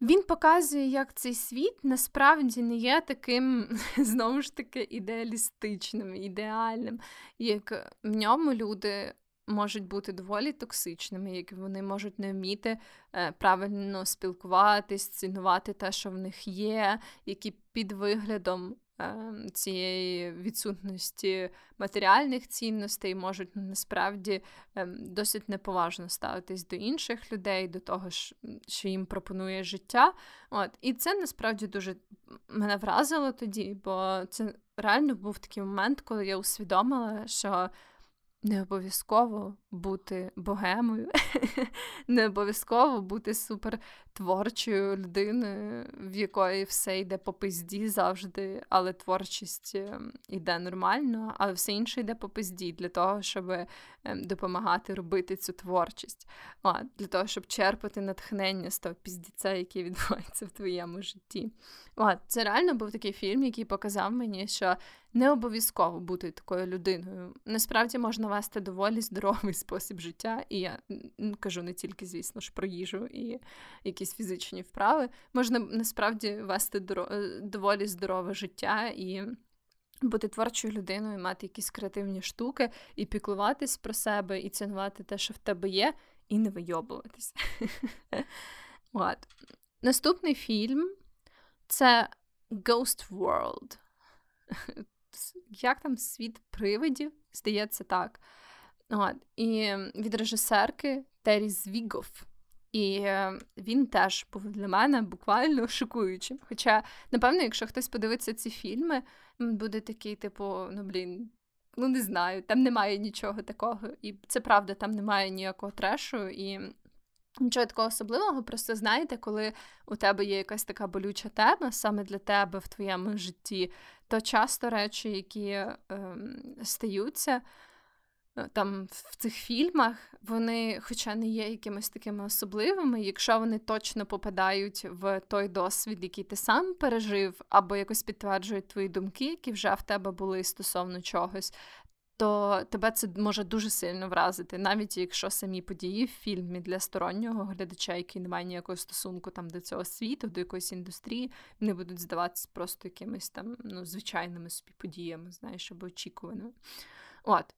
Він показує, як цей світ насправді не є таким, [laughs] знову ж таки, ідеалістичним, ідеальним, як в ньому люди можуть бути доволі токсичними, які вони можуть не вміти е, правильно спілкуватись, цінувати те, що в них є, які під виглядом цієї відсутності матеріальних цінностей можуть насправді ем, досить неповажно ставитись до інших людей, до того, що їм пропонує життя. От. І це насправді дуже мене вразило тоді, бо це реально був такий момент, коли я усвідомила, що не обов'язково бути богемою, [laughs] не обов'язково бути супертворчою людиною, в якої все йде по пизді завжди, але творчість йде ем, нормально, але все інше йде по пизді для того, щоб ем, допомагати робити цю творчість, а, для того, щоб черпати натхнення з того піздіця, який відбувається в твоєму житті. От, Це реально був такий фільм, який показав мені, що не обов'язково бути такою людиною. Насправді можна вести доволі здоровий спосіб життя, і я кажу не тільки, звісно ж, про їжу і якісь фізичні вправи. Можна насправді вести е, доволі здорове життя і. Бути творчою людиною, мати якісь креативні штуки, і піклуватись про себе, і цінувати те, що в тебе є, і не вийобуватись. [laughs] Наступний фільм це Ghost World [laughs] як там світ привидів, здається так. От. І від режисерки Террі Звігов. І е, він теж був для мене буквально [laughs] шокуючим. Хоча, напевно, якщо хтось подивиться ці фільми, буде такий, типу, ну блін, ну не знаю, там немає нічого такого. І це правда, там немає ніякого трешу. І Нічого такого особливого, просто знаєте, коли у тебе є якась така болюча тема саме для тебе в твоєму житті, то часто речі, які е, стаються там в цих фільмах, вони, хоча не є якимись такими особливими, якщо вони точно попадають в той досвід, який ти сам пережив, або якось підтверджують твої думки, які вже в тебе були стосовно чогось, то тебе це може дуже сильно вразити, навіть якщо самі події в фільмі для стороннього глядача, який не має ніякого стосунку там до цього світу, до якоїсь індустрії, не будуть здаватися просто якимись там ну, звичайними собі подіями, знаєш, або очікуваними. От.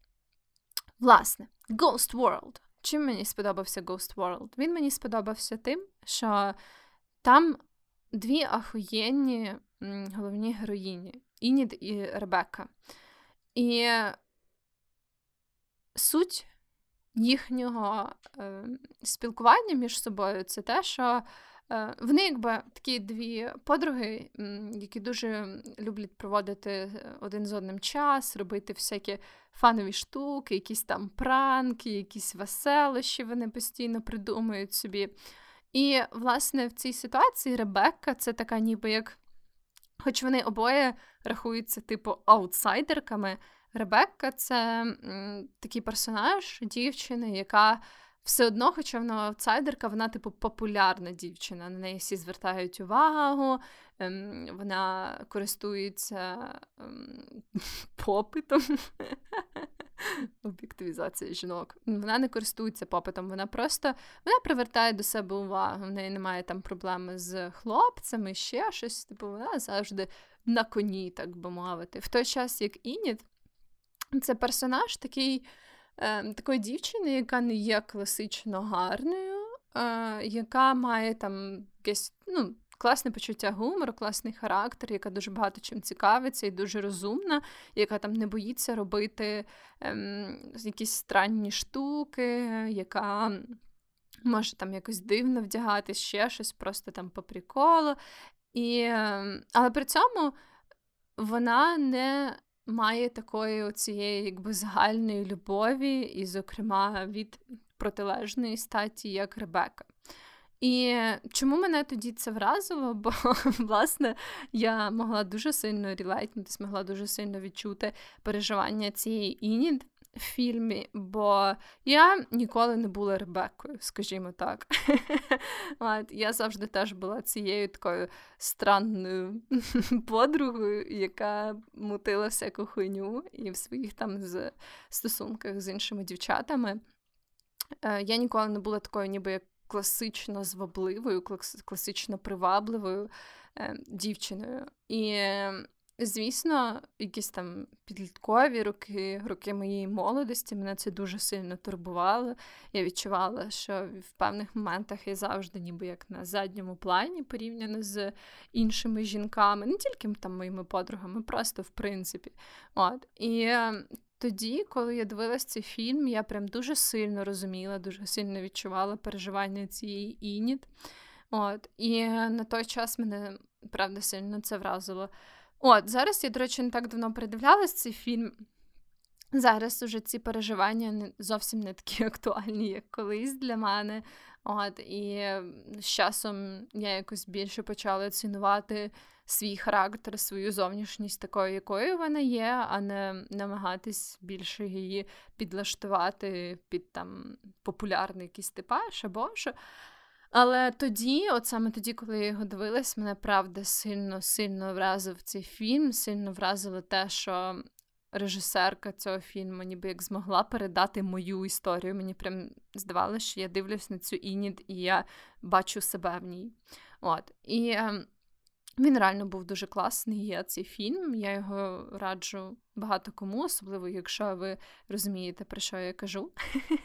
Власне, Ghost World. Чим мені сподобався Ghost World? Він мені сподобався тим, що там дві ахуєнні головні героїні Інід і Ребекка. І суть їхнього е, спілкування між собою це те, що вони, якби такі дві подруги, які дуже люблять проводити один з одним час, робити всякі фанові штуки, якісь там пранки, якісь веселощі вони постійно придумують собі. І, власне, в цій ситуації Ребекка це така, ніби як, хоч вони обоє рахуються, типу, аутсайдерками. Ребекка це м, такий персонаж дівчини, яка все одно, хоча вона аутсайдерка, вона, типу, популярна дівчина. На неї всі звертають увагу, ем, вона користується ем, [laughs] попитом. [laughs] Об'єктивізація жінок. Вона не користується попитом, вона просто вона привертає до себе увагу. В неї немає там проблеми з хлопцями, ще щось. Типу, вона завжди на коні, так би мовити. В той час, як Ініт, це персонаж такий, такої дівчини, яка не є класично гарною, е, яка має там якесь ну, класне почуття гумору, класний характер, яка дуже багато чим цікавиться і дуже розумна, яка там не боїться робити е, якісь странні штуки, яка. Може там якось дивно вдягатись, ще щось, просто там по приколу. І, ем, Але при цьому вона не має такої цієї якби загальної любові, і, зокрема, від протилежної статі, як Ребека. І чому мене тоді це вразило? Бо, [laughs] власне, я могла дуже сильно релейтнутися, могла дуже сильно відчути переживання цієї Інід, фільмі, бо я ніколи не була Ребеккою, скажімо так. [laughs] Я завжди теж була цією такою странною [laughs] подругою, яка мутила всяку хуйню і в своїх там з стосунках з іншими дівчатами. Е, я ніколи не була такою, ніби як класично звабливою, класично привабливою е, дівчиною. І Звісно, якісь там підліткові роки, роки моєї молодості, мене це дуже сильно турбувало. Я відчувала, що в певних моментах я завжди, ніби як на задньому плані, порівняно з іншими жінками, не тільки там моїми подругами, просто в принципі. От. І ем, тоді, коли я дивилась цей фільм, я прям дуже сильно розуміла, дуже сильно відчувала переживання цієї ініт. От. І на той час мене правда сильно це вразило. От, зараз я, до речі, не так давно передивлялась цей фільм. Зараз уже ці переживання не, зовсім не такі [laughs] актуальні, як колись для мене. От, І з часом я якось більше почала цінувати свій характер, свою зовнішність такою, якою вона є, а не намагатись більше її підлаштувати під там популярний якийсь типаж або що. Але тоді, от саме тоді, коли я його дивилась, мене правда сильно сильно вразив цей фільм, сильно вразило те, що режисерка цього фільму ніби як змогла передати мою історію. Мені прям здавалося, що я дивлюсь на цю інід, і я бачу себе в ній. От. І ем, він реально був дуже класний. Є цей фільм. Я його раджу багато кому, особливо, якщо ви розумієте, про що я кажу.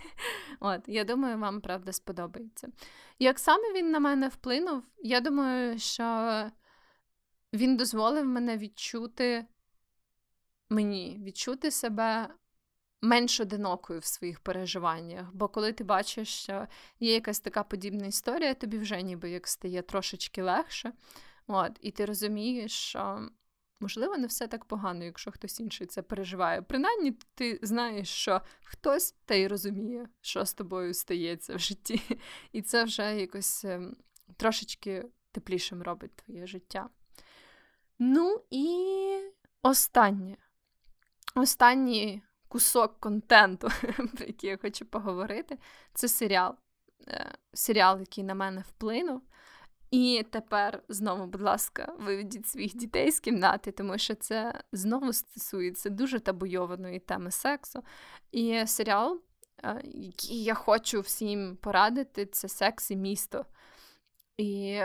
[laughs] От, Я думаю, вам правда сподобається. Як саме він на мене вплинув, я думаю, що він дозволив мене відчути мені відчути себе менш одинокою в своїх переживаннях. Бо коли ти бачиш, що є якась така подібна історія, тобі вже ніби як стає трошечки легше. От, І ти розумієш, що можливо не все так погано, якщо хтось інший це переживає. Принаймні, ти знаєш, що хтось та й розуміє, що з тобою стається в житті. [laughs] І це вже якось ем, трошечки теплішим робить твоє життя. Ну і останнє. Останній кусок контенту, [laughs] про який я хочу поговорити, це серіал. Е, серіал, який на мене вплинув. І тепер знову, будь ласка, виведіть своїх дітей з кімнати, тому що це знову стосується дуже табуйованої теми сексу. І серіал, е, який я хочу всім порадити, це секс і місто. І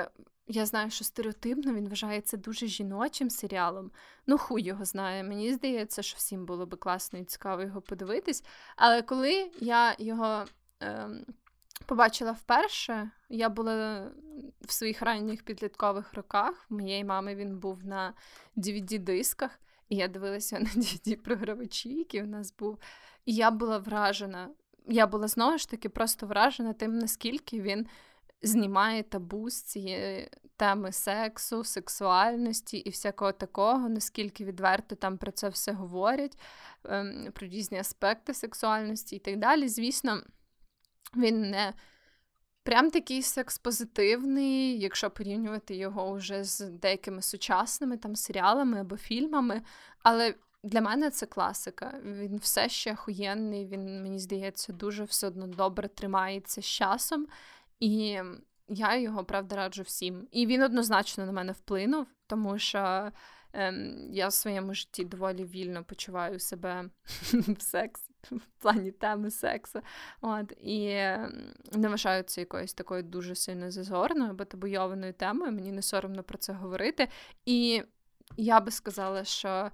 я знаю, що стереотипно він вважається дуже жіночим серіалом. Ну, хуй його знає. Мені здається, що всім було би класно і цікаво його подивитись. Але коли я його. Ем, побачила вперше. Я була в своїх ранніх підліткових роках. У моєї мами він був на DVD-дисках, і я дивилася [laughs] на DVD-програвачі, який у нас був. І я була вражена. Я була знову ж таки просто вражена тим, наскільки він знімає табу з цієї теми сексу, сексуальності і всякого такого, наскільки відверто там про це все говорять, ем, про різні аспекти сексуальності і так далі. Звісно. Він не прям такий секс-позитивний, якщо порівнювати його вже з деякими сучасними там серіалами або фільмами. Але для мене це класика. Він все ще охуєнний, він, мені здається, дуже все одно добре тримається з часом. І я його правда раджу всім. І він однозначно на мене вплинув, тому що ем, я в своєму житті доволі вільно почуваю себе [laughs] в сексі [laughs] в плані теми сексу. От, І не вважаю це якоюсь такою дуже сильно зазорною або табуйованою темою. Мені не соромно про це говорити. І я би сказала, що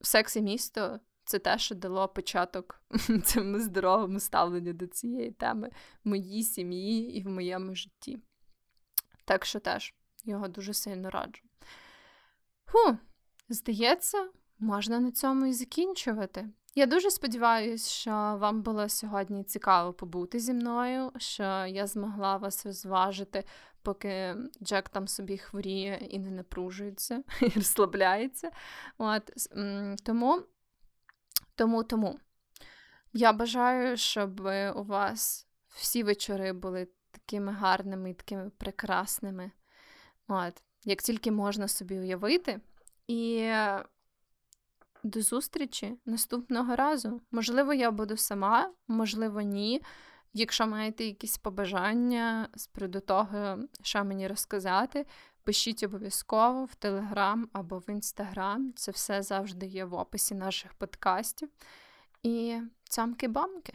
секс і місто. Це те, що дало початок [laughs] цьому здоровому ставленню до цієї теми в моїй сім'ї і в моєму житті. Так що теж його дуже сильно раджу. Фу, здається, можна на цьому і закінчувати. Я дуже сподіваюся, що вам було сьогодні цікаво побути зі мною, що я змогла вас розважити, поки Джек там собі хворіє і не напружується, [laughs] і розслабляється. От, Тому, тому, тому я бажаю, щоб у вас всі вечори були такими гарними і такими прекрасними, От, як тільки можна собі уявити. І до зустрічі наступного разу. Можливо, я буду сама, можливо, ні. Якщо маєте якісь побажання з приводу того, що мені розказати, пишіть обов'язково в Телеграм або в Інстаграм. Це все завжди є в описі наших подкастів. І цямки-бамки!